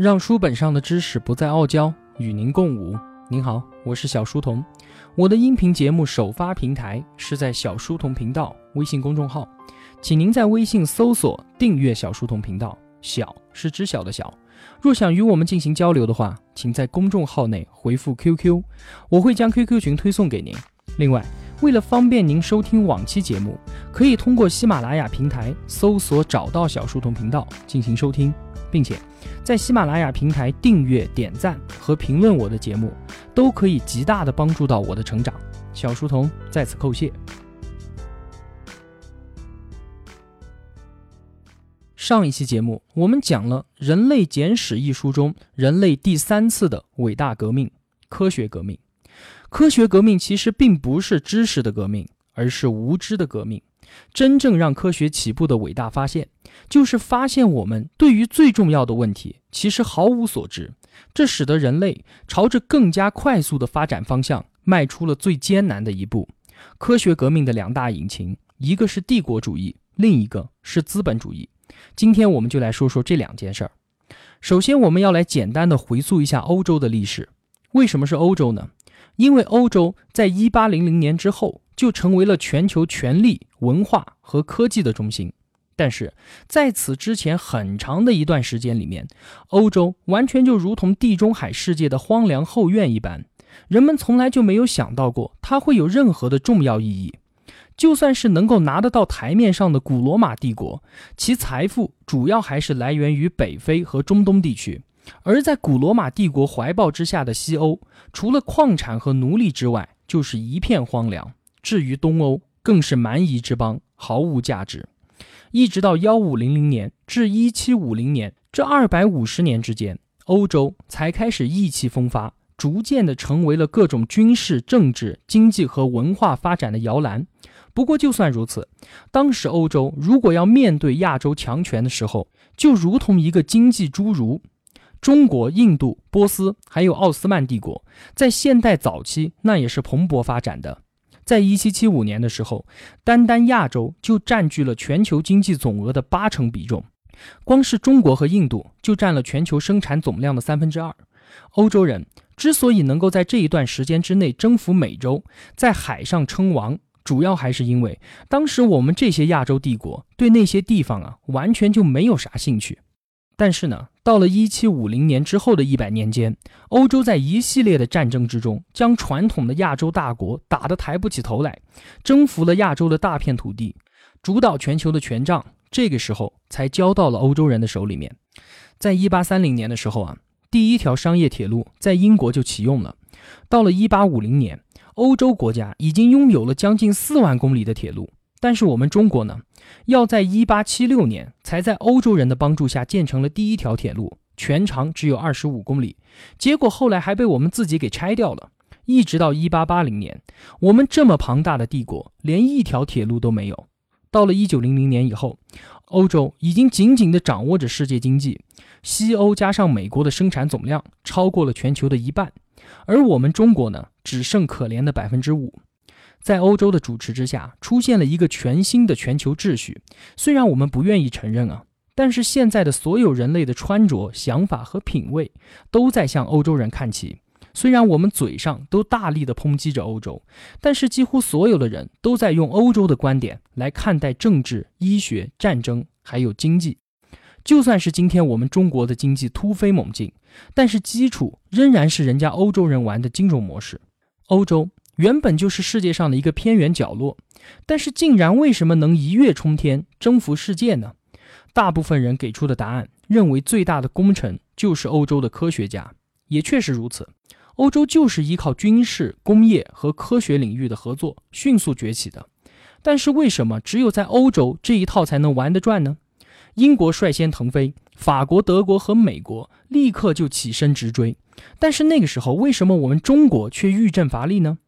让书本上的知识不再傲娇，与您共舞。您好，我是小书童。我的音频节目首发平台是在小书童频道微信公众号，请您在微信搜索订阅小书童频道。小是知晓的小。若想与我们进行交流的话，请在公众号内回复 QQ，我会将 QQ 群推送给您。另外，为了方便您收听往期节目，可以通过喜马拉雅平台搜索找到小书童频道进行收听。并且，在喜马拉雅平台订阅、点赞和评论我的节目，都可以极大的帮助到我的成长。小书童在此叩谢。上一期节目我们讲了《人类简史》一书中人类第三次的伟大革命——科学革命。科学革命其实并不是知识的革命，而是无知的革命。真正让科学起步的伟大发现，就是发现我们对于最重要的问题其实毫无所知。这使得人类朝着更加快速的发展方向迈出了最艰难的一步。科学革命的两大引擎，一个是帝国主义，另一个是资本主义。今天我们就来说说这两件事儿。首先，我们要来简单的回溯一下欧洲的历史。为什么是欧洲呢？因为欧洲在一八零零年之后。就成为了全球权力、文化和科技的中心。但是在此之前很长的一段时间里面，欧洲完全就如同地中海世界的荒凉后院一般，人们从来就没有想到过它会有任何的重要意义。就算是能够拿得到台面上的古罗马帝国，其财富主要还是来源于北非和中东地区。而在古罗马帝国怀抱之下的西欧，除了矿产和奴隶之外，就是一片荒凉。至于东欧，更是蛮夷之邦，毫无价值。一直到幺五零零年至一七五零年这二百五十年之间，欧洲才开始意气风发，逐渐的成为了各种军事、政治、经济和文化发展的摇篮。不过，就算如此，当时欧洲如果要面对亚洲强权的时候，就如同一个经济侏儒。中国、印度、波斯还有奥斯曼帝国，在现代早期那也是蓬勃发展的。在一七七五年的时候，单单亚洲就占据了全球经济总额的八成比重，光是中国和印度就占了全球生产总量的三分之二。欧洲人之所以能够在这一段时间之内征服美洲，在海上称王，主要还是因为当时我们这些亚洲帝国对那些地方啊，完全就没有啥兴趣。但是呢，到了一七五零年之后的一百年间，欧洲在一系列的战争之中，将传统的亚洲大国打得抬不起头来，征服了亚洲的大片土地，主导全球的权杖，这个时候才交到了欧洲人的手里面。在一八三零年的时候啊，第一条商业铁路在英国就启用了。到了一八五零年，欧洲国家已经拥有了将近四万公里的铁路。但是我们中国呢，要在一八七六年才在欧洲人的帮助下建成了第一条铁路，全长只有二十五公里，结果后来还被我们自己给拆掉了。一直到一八八零年，我们这么庞大的帝国连一条铁路都没有。到了一九零零年以后，欧洲已经紧紧地掌握着世界经济，西欧加上美国的生产总量超过了全球的一半，而我们中国呢，只剩可怜的百分之五。在欧洲的主持之下，出现了一个全新的全球秩序。虽然我们不愿意承认啊，但是现在的所有人类的穿着、想法和品味都在向欧洲人看齐。虽然我们嘴上都大力的抨击着欧洲，但是几乎所有的人都在用欧洲的观点来看待政治、医学、战争还有经济。就算是今天我们中国的经济突飞猛进，但是基础仍然是人家欧洲人玩的金融模式。欧洲。原本就是世界上的一个偏远角落，但是竟然为什么能一跃冲天，征服世界呢？大部分人给出的答案认为最大的功臣就是欧洲的科学家，也确实如此。欧洲就是依靠军事、工业和科学领域的合作迅速崛起的。但是为什么只有在欧洲这一套才能玩得转呢？英国率先腾飞，法国、德国和美国立刻就起身直追。但是那个时候，为什么我们中国却欲振乏力呢？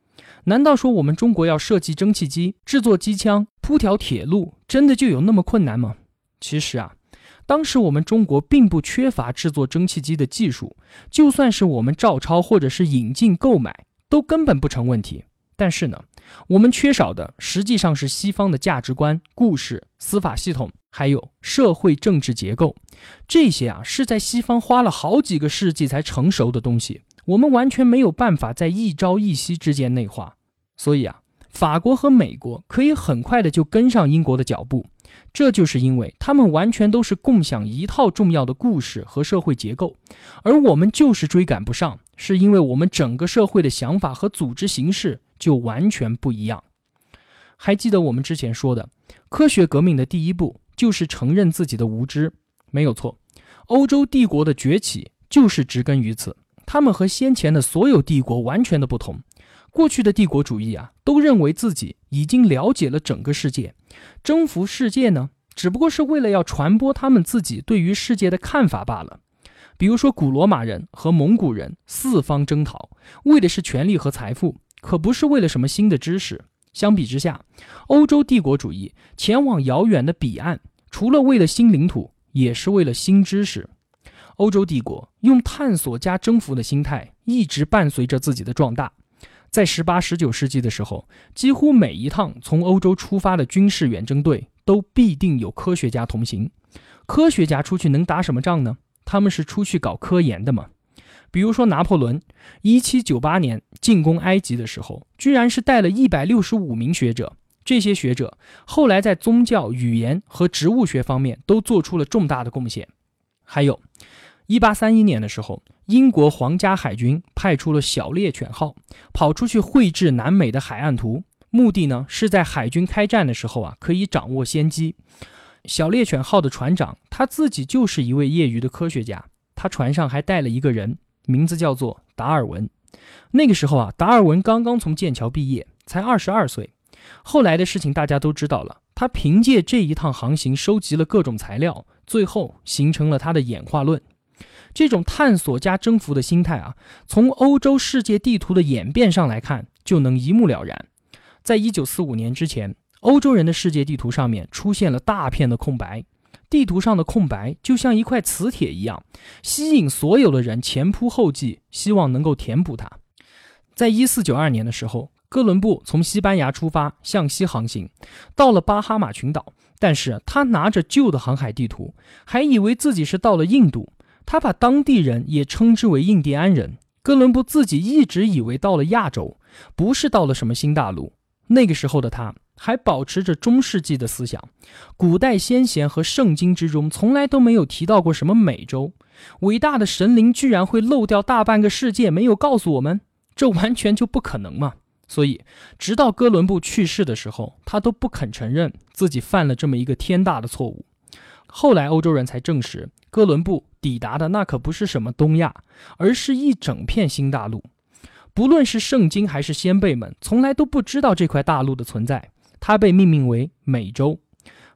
难道说我们中国要设计蒸汽机、制作机枪、铺条铁路，真的就有那么困难吗？其实啊，当时我们中国并不缺乏制作蒸汽机的技术，就算是我们照抄或者是引进购买，都根本不成问题。但是呢，我们缺少的实际上是西方的价值观、故事、司法系统，还有社会政治结构，这些啊是在西方花了好几个世纪才成熟的东西，我们完全没有办法在一朝一夕之间内化。所以啊，法国和美国可以很快的就跟上英国的脚步，这就是因为他们完全都是共享一套重要的故事和社会结构，而我们就是追赶不上，是因为我们整个社会的想法和组织形式就完全不一样。还记得我们之前说的，科学革命的第一步。就是承认自己的无知，没有错。欧洲帝国的崛起就是植根于此。他们和先前的所有帝国完全的不同。过去的帝国主义啊，都认为自己已经了解了整个世界，征服世界呢，只不过是为了要传播他们自己对于世界的看法罢了。比如说，古罗马人和蒙古人四方征讨，为的是权力和财富，可不是为了什么新的知识。相比之下，欧洲帝国主义前往遥远的彼岸。除了为了新领土，也是为了新知识。欧洲帝国用探索加征服的心态，一直伴随着自己的壮大。在十八、十九世纪的时候，几乎每一趟从欧洲出发的军事远征队都必定有科学家同行。科学家出去能打什么仗呢？他们是出去搞科研的嘛。比如说拿破仑，一七九八年进攻埃及的时候，居然是带了一百六十五名学者。这些学者后来在宗教、语言和植物学方面都做出了重大的贡献。还有1831年的时候，英国皇家海军派出了小猎犬号，跑出去绘制南美的海岸图，目的呢是在海军开战的时候啊可以掌握先机。小猎犬号的船长他自己就是一位业余的科学家，他船上还带了一个人，名字叫做达尔文。那个时候啊，达尔文刚刚从剑桥毕业，才二十二岁。后来的事情大家都知道了。他凭借这一趟航行收集了各种材料，最后形成了他的演化论。这种探索加征服的心态啊，从欧洲世界地图的演变上来看，就能一目了然。在一九四五年之前，欧洲人的世界地图上面出现了大片的空白，地图上的空白就像一块磁铁一样，吸引所有的人前仆后继，希望能够填补它。在一四九二年的时候。哥伦布从西班牙出发，向西航行，到了巴哈马群岛。但是他拿着旧的航海地图，还以为自己是到了印度。他把当地人也称之为印第安人。哥伦布自己一直以为到了亚洲，不是到了什么新大陆。那个时候的他还保持着中世纪的思想，古代先贤和圣经之中从来都没有提到过什么美洲。伟大的神灵居然会漏掉大半个世界，没有告诉我们，这完全就不可能嘛！所以，直到哥伦布去世的时候，他都不肯承认自己犯了这么一个天大的错误。后来，欧洲人才证实，哥伦布抵达的那可不是什么东亚，而是一整片新大陆。不论是圣经还是先辈们，从来都不知道这块大陆的存在。它被命名为美洲。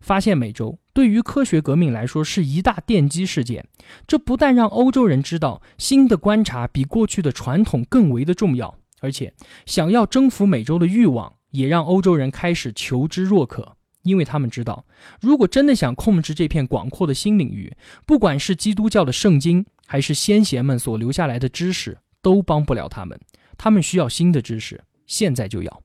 发现美洲对于科学革命来说是一大奠基事件。这不但让欧洲人知道新的观察比过去的传统更为的重要。而且，想要征服美洲的欲望也让欧洲人开始求知若渴，因为他们知道，如果真的想控制这片广阔的新领域，不管是基督教的圣经，还是先贤们所留下来的知识，都帮不了他们。他们需要新的知识，现在就要。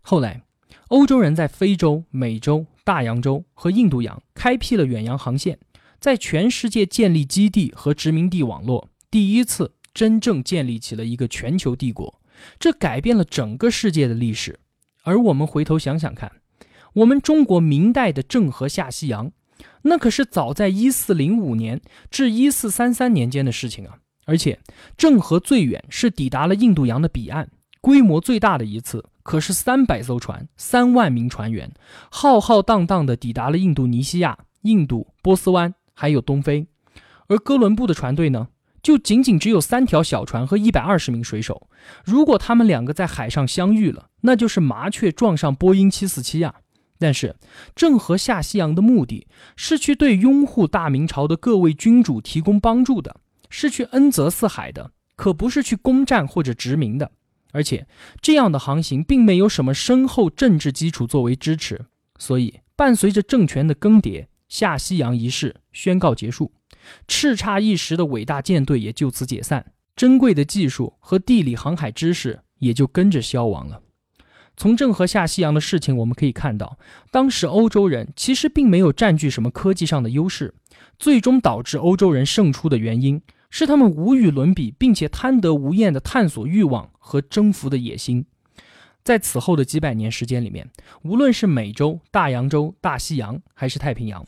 后来，欧洲人在非洲、美洲、大洋洲和印度洋开辟了远洋航线，在全世界建立基地和殖民地网络，第一次真正建立起了一个全球帝国。这改变了整个世界的历史，而我们回头想想看，我们中国明代的郑和下西洋，那可是早在一四零五年至一四三三年间的事情啊！而且郑和最远是抵达了印度洋的彼岸，规模最大的一次可是三百艘船、三万名船员，浩浩荡荡地抵达了印度尼西亚、印度、波斯湾，还有东非。而哥伦布的船队呢？就仅仅只有三条小船和一百二十名水手。如果他们两个在海上相遇了，那就是麻雀撞上波音七四七啊！但是郑和下西洋的目的是去对拥护大明朝的各位君主提供帮助的，是去恩泽四海的，可不是去攻占或者殖民的。而且这样的航行并没有什么深厚政治基础作为支持，所以伴随着政权的更迭，下西洋仪式宣告结束。叱咤一时的伟大舰队也就此解散，珍贵的技术和地理航海知识也就跟着消亡了。从郑和下西洋的事情，我们可以看到，当时欧洲人其实并没有占据什么科技上的优势，最终导致欧洲人胜出的原因是他们无与伦比并且贪得无厌的探索欲望和征服的野心。在此后的几百年时间里面，无论是美洲、大洋洲、大西洋，还是太平洋，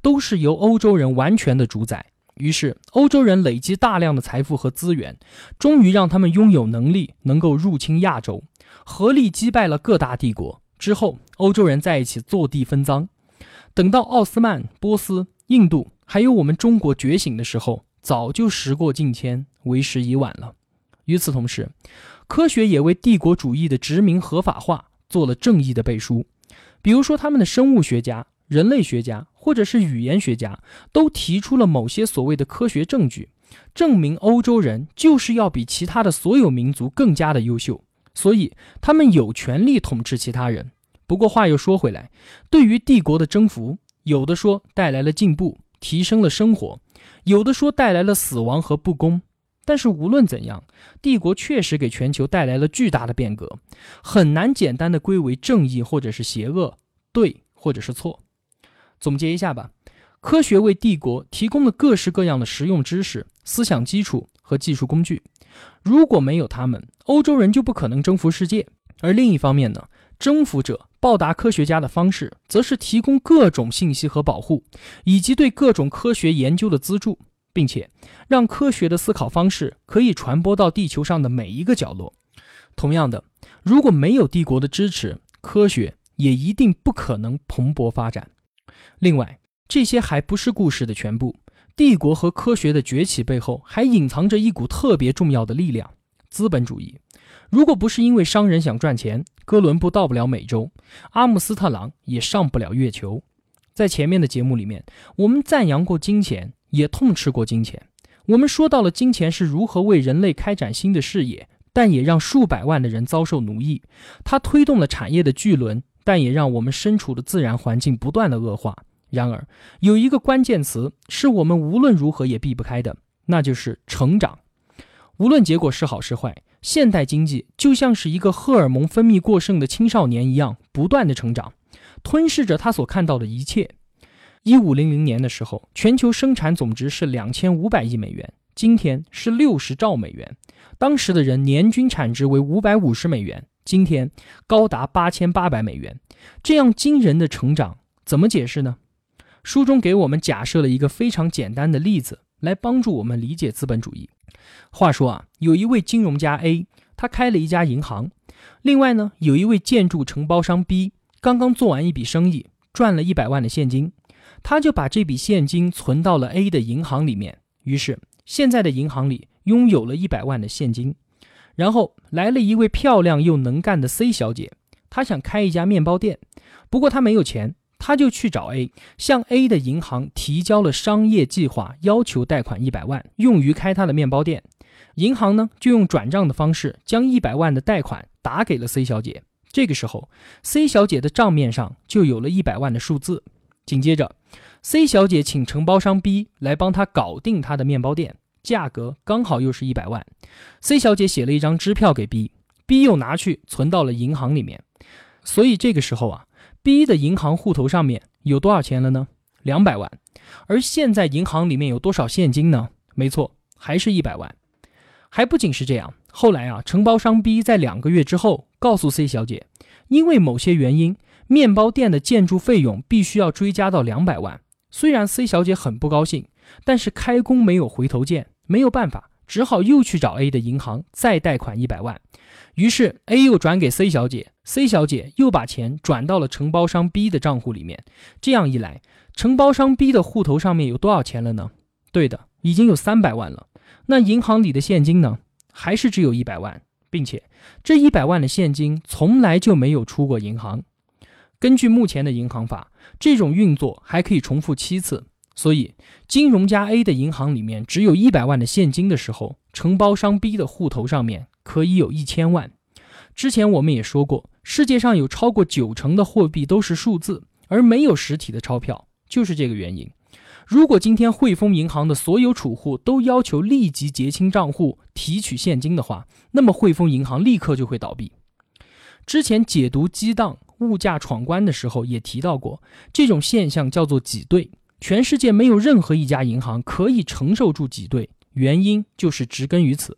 都是由欧洲人完全的主宰。于是，欧洲人累积大量的财富和资源，终于让他们拥有能力，能够入侵亚洲，合力击败了各大帝国。之后，欧洲人在一起坐地分赃。等到奥斯曼、波斯、印度，还有我们中国觉醒的时候，早就时过境迁，为时已晚了。与此同时，科学也为帝国主义的殖民合法化做了正义的背书。比如说，他们的生物学家。人类学家或者是语言学家都提出了某些所谓的科学证据，证明欧洲人就是要比其他的所有民族更加的优秀，所以他们有权利统治其他人。不过话又说回来，对于帝国的征服，有的说带来了进步，提升了生活；有的说带来了死亡和不公。但是无论怎样，帝国确实给全球带来了巨大的变革，很难简单的归为正义或者是邪恶，对或者是错。总结一下吧，科学为帝国提供了各式各样的实用知识、思想基础和技术工具。如果没有他们，欧洲人就不可能征服世界。而另一方面呢，征服者报答科学家的方式，则是提供各种信息和保护，以及对各种科学研究的资助，并且让科学的思考方式可以传播到地球上的每一个角落。同样的，如果没有帝国的支持，科学也一定不可能蓬勃发展。另外，这些还不是故事的全部。帝国和科学的崛起背后，还隐藏着一股特别重要的力量——资本主义。如果不是因为商人想赚钱，哥伦布到不了美洲，阿姆斯特朗也上不了月球。在前面的节目里面，我们赞扬过金钱，也痛斥过金钱。我们说到了金钱是如何为人类开展新的事业，但也让数百万的人遭受奴役。它推动了产业的巨轮，但也让我们身处的自然环境不断的恶化。然而，有一个关键词是我们无论如何也避不开的，那就是成长。无论结果是好是坏，现代经济就像是一个荷尔蒙分泌过剩的青少年一样，不断的成长，吞噬着他所看到的一切。一五零零年的时候，全球生产总值是两千五百亿美元，今天是六十兆美元。当时的人年均产值为五百五十美元，今天高达八千八百美元。这样惊人的成长，怎么解释呢？书中给我们假设了一个非常简单的例子，来帮助我们理解资本主义。话说啊，有一位金融家 A，他开了一家银行；另外呢，有一位建筑承包商 B，刚刚做完一笔生意，赚了一百万的现金，他就把这笔现金存到了 A 的银行里面。于是，现在的银行里拥有了一百万的现金。然后来了一位漂亮又能干的 C 小姐，她想开一家面包店，不过她没有钱。他就去找 A，向 A 的银行提交了商业计划，要求贷款一百万，用于开他的面包店。银行呢，就用转账的方式将一百万的贷款打给了 C 小姐。这个时候，C 小姐的账面上就有了一百万的数字。紧接着，C 小姐请承包商 B 来帮她搞定她的面包店，价格刚好又是一百万。C 小姐写了一张支票给 B，B 又拿去存到了银行里面。所以这个时候啊。B 的银行户头上面有多少钱了呢？两百万。而现在银行里面有多少现金呢？没错，还是一百万。还不仅是这样，后来啊，承包商 B 在两个月之后告诉 C 小姐，因为某些原因，面包店的建筑费用必须要追加到两百万。虽然 C 小姐很不高兴，但是开弓没有回头箭，没有办法，只好又去找 A 的银行再贷款一百万。于是 A 又转给 C 小姐，C 小姐又把钱转到了承包商 B 的账户里面。这样一来，承包商 B 的户头上面有多少钱了呢？对的，已经有三百万了。那银行里的现金呢？还是只有一百万，并且这一百万的现金从来就没有出过银行。根据目前的银行法，这种运作还可以重复七次。所以，金融家 A 的银行里面只有一百万的现金的时候，承包商 B 的户头上面。可以有一千万。之前我们也说过，世界上有超过九成的货币都是数字，而没有实体的钞票，就是这个原因。如果今天汇丰银行的所有储户都要求立即结清账户、提取现金的话，那么汇丰银行立刻就会倒闭。之前解读激荡、物价闯关的时候也提到过，这种现象叫做挤兑。全世界没有任何一家银行可以承受住挤兑，原因就是植根于此。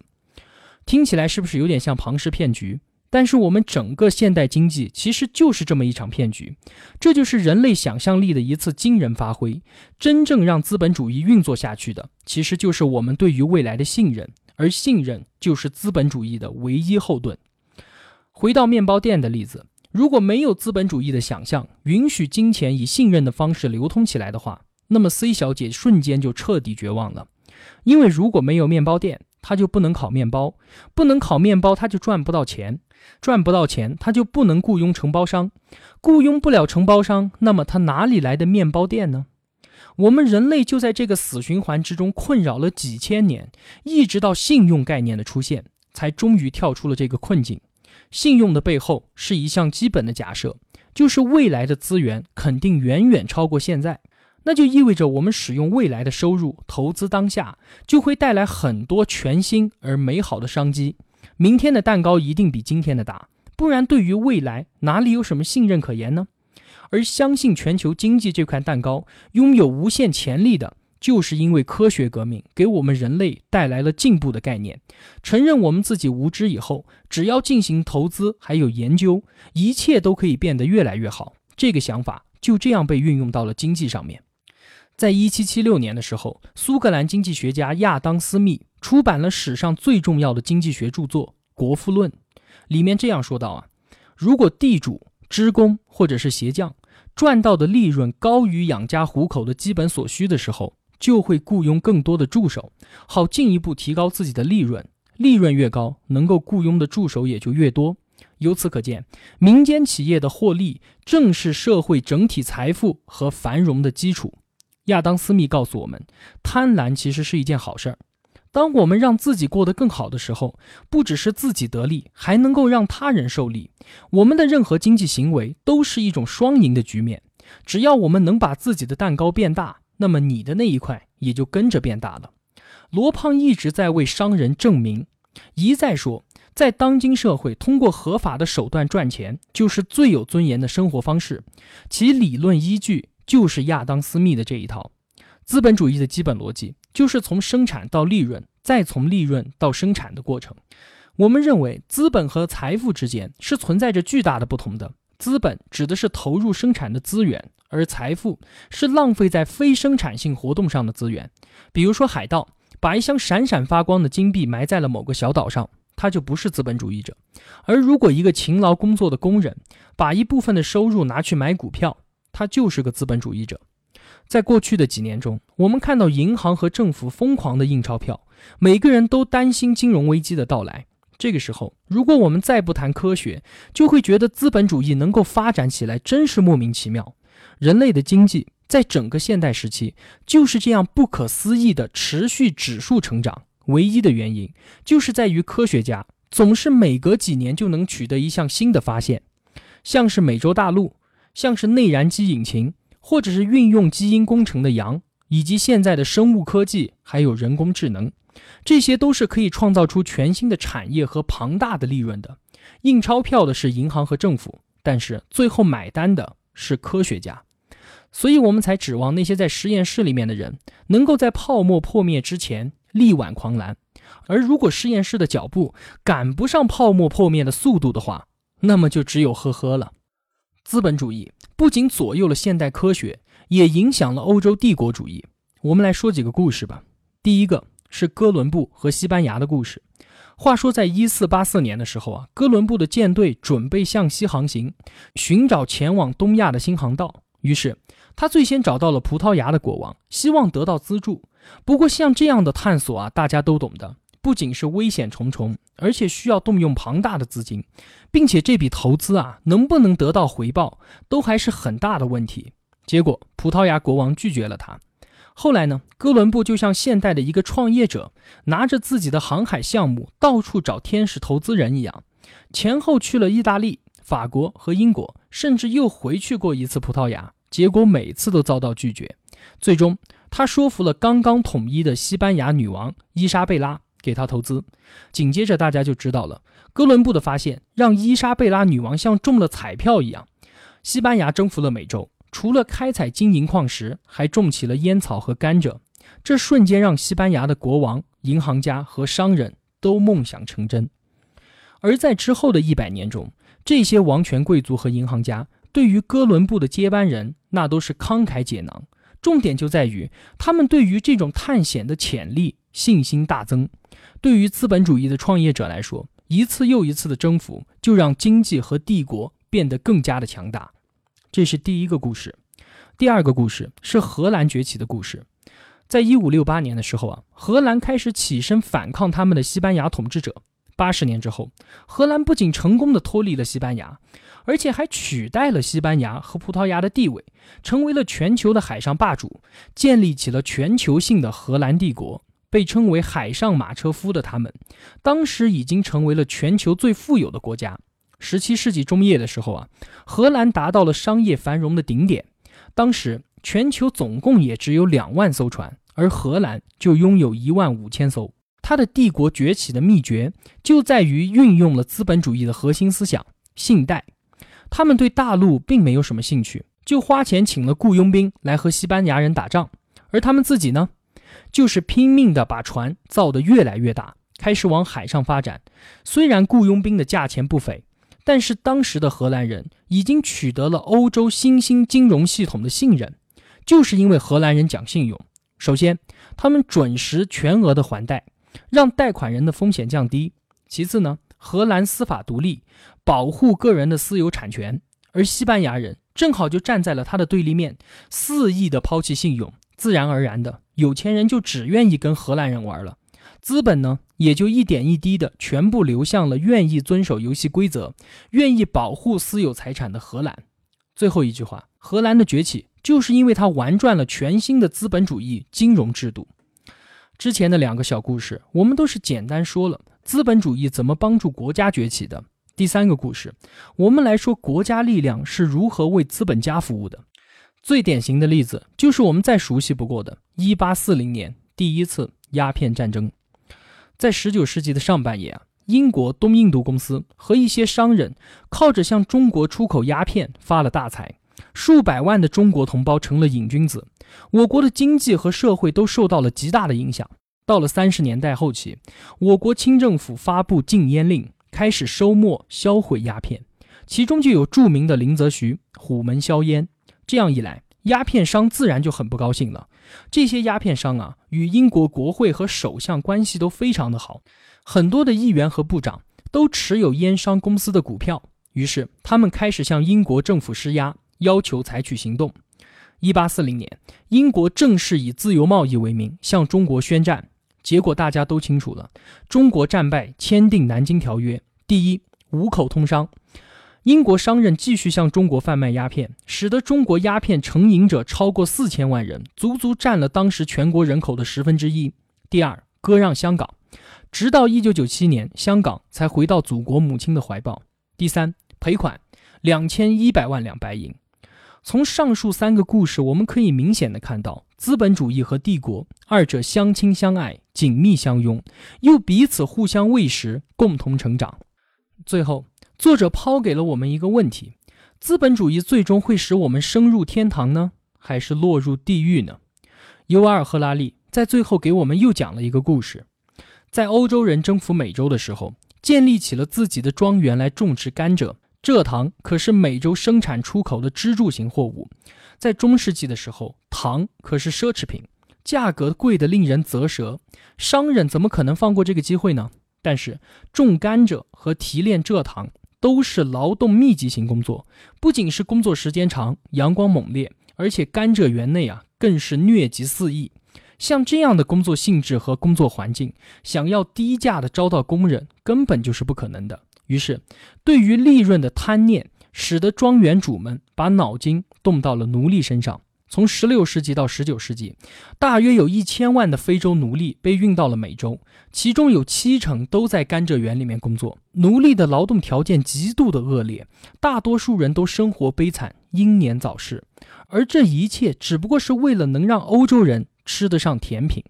听起来是不是有点像庞氏骗局？但是我们整个现代经济其实就是这么一场骗局，这就是人类想象力的一次惊人发挥。真正让资本主义运作下去的，其实就是我们对于未来的信任，而信任就是资本主义的唯一后盾。回到面包店的例子，如果没有资本主义的想象，允许金钱以信任的方式流通起来的话，那么 C 小姐瞬间就彻底绝望了，因为如果没有面包店，她就不能烤面包，不能烤面包，她就赚不到钱。赚不到钱，她就不能雇佣承包商，雇佣不了承包商，那么他哪里来的面包店呢？我们人类就在这个死循环之中困扰了几千年，一直到信用概念的出现，才终于跳出了这个困境。信用的背后是一项基本的假设，就是未来的资源肯定远远超过现在，那就意味着我们使用未来的收入投资当下，就会带来很多全新而美好的商机。明天的蛋糕一定比今天的大，不然对于未来哪里有什么信任可言呢？而相信全球经济这块蛋糕拥有无限潜力的，就是因为科学革命给我们人类带来了进步的概念。承认我们自己无知以后，只要进行投资还有研究，一切都可以变得越来越好。这个想法就这样被运用到了经济上面。在一七七六年的时候，苏格兰经济学家亚当·斯密。出版了史上最重要的经济学著作《国富论》，里面这样说道啊：如果地主、职工或者是鞋匠赚到的利润高于养家糊口的基本所需的时候，就会雇佣更多的助手，好进一步提高自己的利润。利润越高，能够雇佣的助手也就越多。由此可见，民间企业的获利正是社会整体财富和繁荣的基础。亚当·斯密告诉我们，贪婪其实是一件好事儿。当我们让自己过得更好的时候，不只是自己得利，还能够让他人受利。我们的任何经济行为都是一种双赢的局面。只要我们能把自己的蛋糕变大，那么你的那一块也就跟着变大了。罗胖一直在为商人证明，一再说，在当今社会，通过合法的手段赚钱就是最有尊严的生活方式。其理论依据就是亚当·斯密的这一套。资本主义的基本逻辑就是从生产到利润，再从利润到生产的过程。我们认为，资本和财富之间是存在着巨大的不同的。资本指的是投入生产的资源，而财富是浪费在非生产性活动上的资源。比如说，海盗把一箱闪闪发光的金币埋在了某个小岛上，他就不是资本主义者；而如果一个勤劳工作的工人把一部分的收入拿去买股票，他就是个资本主义者。在过去的几年中，我们看到银行和政府疯狂的印钞票，每个人都担心金融危机的到来。这个时候，如果我们再不谈科学，就会觉得资本主义能够发展起来真是莫名其妙。人类的经济在整个现代时期就是这样不可思议的持续指数成长，唯一的原因就是在于科学家总是每隔几年就能取得一项新的发现，像是美洲大陆，像是内燃机引擎。或者是运用基因工程的羊，以及现在的生物科技，还有人工智能，这些都是可以创造出全新的产业和庞大的利润的。印钞票的是银行和政府，但是最后买单的是科学家，所以我们才指望那些在实验室里面的人能够在泡沫破灭之前力挽狂澜。而如果实验室的脚步赶不上泡沫破灭的速度的话，那么就只有呵呵了。资本主义不仅左右了现代科学，也影响了欧洲帝国主义。我们来说几个故事吧。第一个是哥伦布和西班牙的故事。话说，在一四八四年的时候啊，哥伦布的舰队准备向西航行，寻找前往东亚的新航道。于是，他最先找到了葡萄牙的国王，希望得到资助。不过，像这样的探索啊，大家都懂的。不仅是危险重重，而且需要动用庞大的资金，并且这笔投资啊，能不能得到回报，都还是很大的问题。结果，葡萄牙国王拒绝了他。后来呢，哥伦布就像现代的一个创业者，拿着自己的航海项目到处找天使投资人一样，前后去了意大利、法国和英国，甚至又回去过一次葡萄牙，结果每次都遭到拒绝。最终，他说服了刚刚统一的西班牙女王伊莎贝拉。给他投资。紧接着大家就知道了，哥伦布的发现让伊莎贝拉女王像中了彩票一样，西班牙征服了美洲，除了开采金银矿石，还种起了烟草和甘蔗。这瞬间让西班牙的国王、银行家和商人都梦想成真。而在之后的一百年中，这些王权贵族和银行家对于哥伦布的接班人，那都是慷慨解囊。重点就在于他们对于这种探险的潜力信心大增。对于资本主义的创业者来说，一次又一次的征服就让经济和帝国变得更加的强大。这是第一个故事。第二个故事是荷兰崛起的故事。在一五六八年的时候啊，荷兰开始起身反抗他们的西班牙统治者。八十年之后，荷兰不仅成功的脱离了西班牙，而且还取代了西班牙和葡萄牙的地位，成为了全球的海上霸主，建立起了全球性的荷兰帝国。被称为“海上马车夫”的他们，当时已经成为了全球最富有的国家。十七世纪中叶的时候啊，荷兰达到了商业繁荣的顶点。当时全球总共也只有两万艘船，而荷兰就拥有一万五千艘。他的帝国崛起的秘诀就在于运用了资本主义的核心思想——信贷。他们对大陆并没有什么兴趣，就花钱请了雇佣兵来和西班牙人打仗。而他们自己呢，就是拼命地把船造得越来越大，开始往海上发展。虽然雇佣兵的价钱不菲，但是当时的荷兰人已经取得了欧洲新兴金融系统的信任，就是因为荷兰人讲信用。首先，他们准时全额的还贷。让贷款人的风险降低。其次呢，荷兰司法独立，保护个人的私有产权，而西班牙人正好就站在了他的对立面，肆意的抛弃信用，自然而然的，有钱人就只愿意跟荷兰人玩了，资本呢也就一点一滴的全部流向了愿意遵守游戏规则、愿意保护私有财产的荷兰。最后一句话，荷兰的崛起就是因为他玩转了全新的资本主义金融制度。之前的两个小故事，我们都是简单说了资本主义怎么帮助国家崛起的。第三个故事，我们来说国家力量是如何为资本家服务的。最典型的例子就是我们再熟悉不过的1840年第一次鸦片战争。在19世纪的上半叶啊，英国东印度公司和一些商人靠着向中国出口鸦片发了大财，数百万的中国同胞成了瘾君子。我国的经济和社会都受到了极大的影响。到了三十年代后期，我国清政府发布禁烟令，开始收没、销毁鸦片，其中就有著名的林则徐虎门销烟。这样一来，鸦片商自然就很不高兴了。这些鸦片商啊，与英国国会和首相关系都非常的好，很多的议员和部长都持有烟商公司的股票。于是，他们开始向英国政府施压，要求采取行动。一八四零年，英国正式以自由贸易为名向中国宣战，结果大家都清楚了。中国战败，签订《南京条约》。第一，五口通商，英国商人继续向中国贩卖鸦片，使得中国鸦片成瘾者超过四千万人，足足占了当时全国人口的十分之一。第二，割让香港，直到一九九七年，香港才回到祖国母亲的怀抱。第三，赔款两千一百万两白银。从上述三个故事，我们可以明显的看到，资本主义和帝国二者相亲相爱、紧密相拥，又彼此互相喂食，共同成长。最后，作者抛给了我们一个问题：资本主义最终会使我们升入天堂呢，还是落入地狱呢？尤瓦尔·赫拉利在最后给我们又讲了一个故事：在欧洲人征服美洲的时候，建立起了自己的庄园来种植甘蔗。蔗糖可是美洲生产出口的支柱型货物，在中世纪的时候，糖可是奢侈品，价格贵得令人啧舌。商人怎么可能放过这个机会呢？但是种甘蔗和提炼蔗糖都是劳动密集型工作，不仅是工作时间长、阳光猛烈，而且甘蔗园内啊更是疟疾肆意。像这样的工作性质和工作环境，想要低价的招到工人，根本就是不可能的。于是，对于利润的贪念，使得庄园主们把脑筋动到了奴隶身上。从十六世纪到十九世纪，大约有一千万的非洲奴隶被运到了美洲，其中有七成都在甘蔗园里面工作。奴隶的劳动条件极度的恶劣，大多数人都生活悲惨，英年早逝。而这一切只不过是为了能让欧洲人吃得上甜品。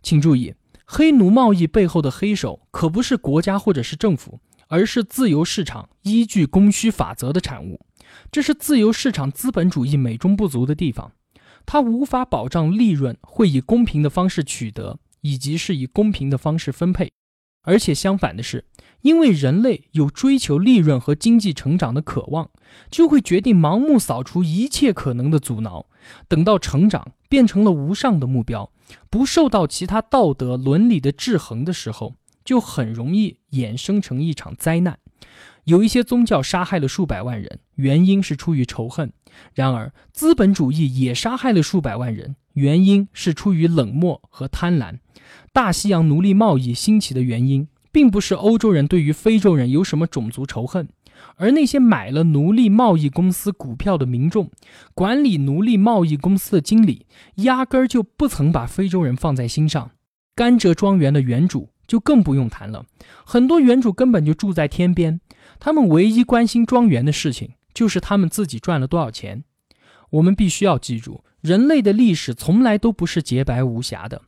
请注意。黑奴贸易背后的黑手可不是国家或者是政府，而是自由市场依据供需法则的产物。这是自由市场资本主义美中不足的地方，它无法保障利润会以公平的方式取得，以及是以公平的方式分配。而且相反的是，因为人类有追求利润和经济成长的渴望，就会决定盲目扫除一切可能的阻挠。等到成长变成了无上的目标，不受到其他道德伦理的制衡的时候，就很容易衍生成一场灾难。有一些宗教杀害了数百万人，原因是出于仇恨；然而，资本主义也杀害了数百万人，原因是出于冷漠和贪婪。大西洋奴隶贸易兴起的原因，并不是欧洲人对于非洲人有什么种族仇恨，而那些买了奴隶贸易公司股票的民众，管理奴隶贸易公司的经理，压根儿就不曾把非洲人放在心上。甘蔗庄园的园主就更不用谈了，很多原主根本就住在天边，他们唯一关心庄园的事情，就是他们自己赚了多少钱。我们必须要记住，人类的历史从来都不是洁白无瑕的。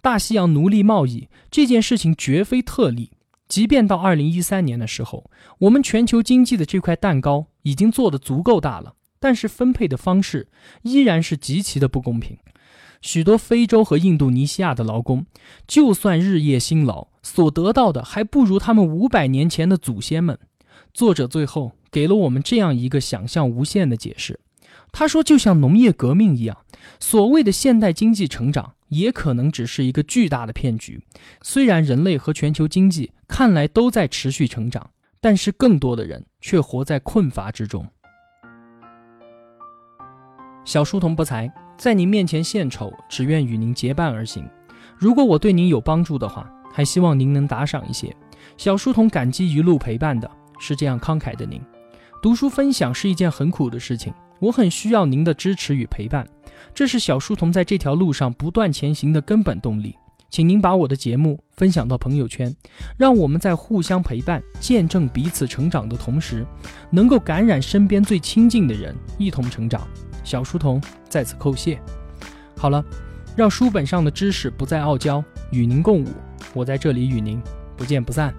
大西洋奴隶贸易这件事情绝非特例，即便到二零一三年的时候，我们全球经济的这块蛋糕已经做得足够大了，但是分配的方式依然是极其的不公平。许多非洲和印度尼西亚的劳工，就算日夜辛劳，所得到的还不如他们五百年前的祖先们。作者最后给了我们这样一个想象无限的解释，他说：“就像农业革命一样，所谓的现代经济成长。”也可能只是一个巨大的骗局。虽然人类和全球经济看来都在持续成长，但是更多的人却活在困乏之中。小书童不才，在您面前献丑，只愿与您结伴而行。如果我对您有帮助的话，还希望您能打赏一些。小书童感激一路陪伴的是这样慷慨的您。读书分享是一件很苦的事情，我很需要您的支持与陪伴。这是小书童在这条路上不断前行的根本动力，请您把我的节目分享到朋友圈，让我们在互相陪伴、见证彼此成长的同时，能够感染身边最亲近的人，一同成长。小书童在此叩谢。好了，让书本上的知识不再傲娇，与您共舞。我在这里与您不见不散。